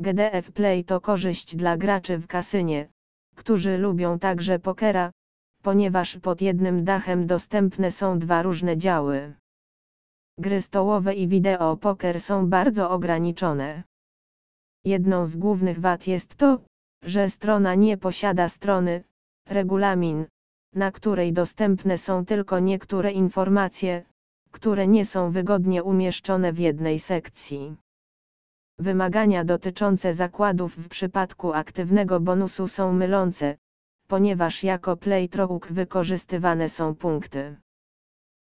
GDF Play to korzyść dla graczy w kasynie, którzy lubią także pokera, ponieważ pod jednym dachem dostępne są dwa różne działy. Gry stołowe i wideo poker są bardzo ograniczone. Jedną z głównych wad jest to, że strona nie posiada strony, regulamin, na której dostępne są tylko niektóre informacje, które nie są wygodnie umieszczone w jednej sekcji. Wymagania dotyczące zakładów w przypadku aktywnego bonusu są mylące, ponieważ jako playthrough wykorzystywane są punkty.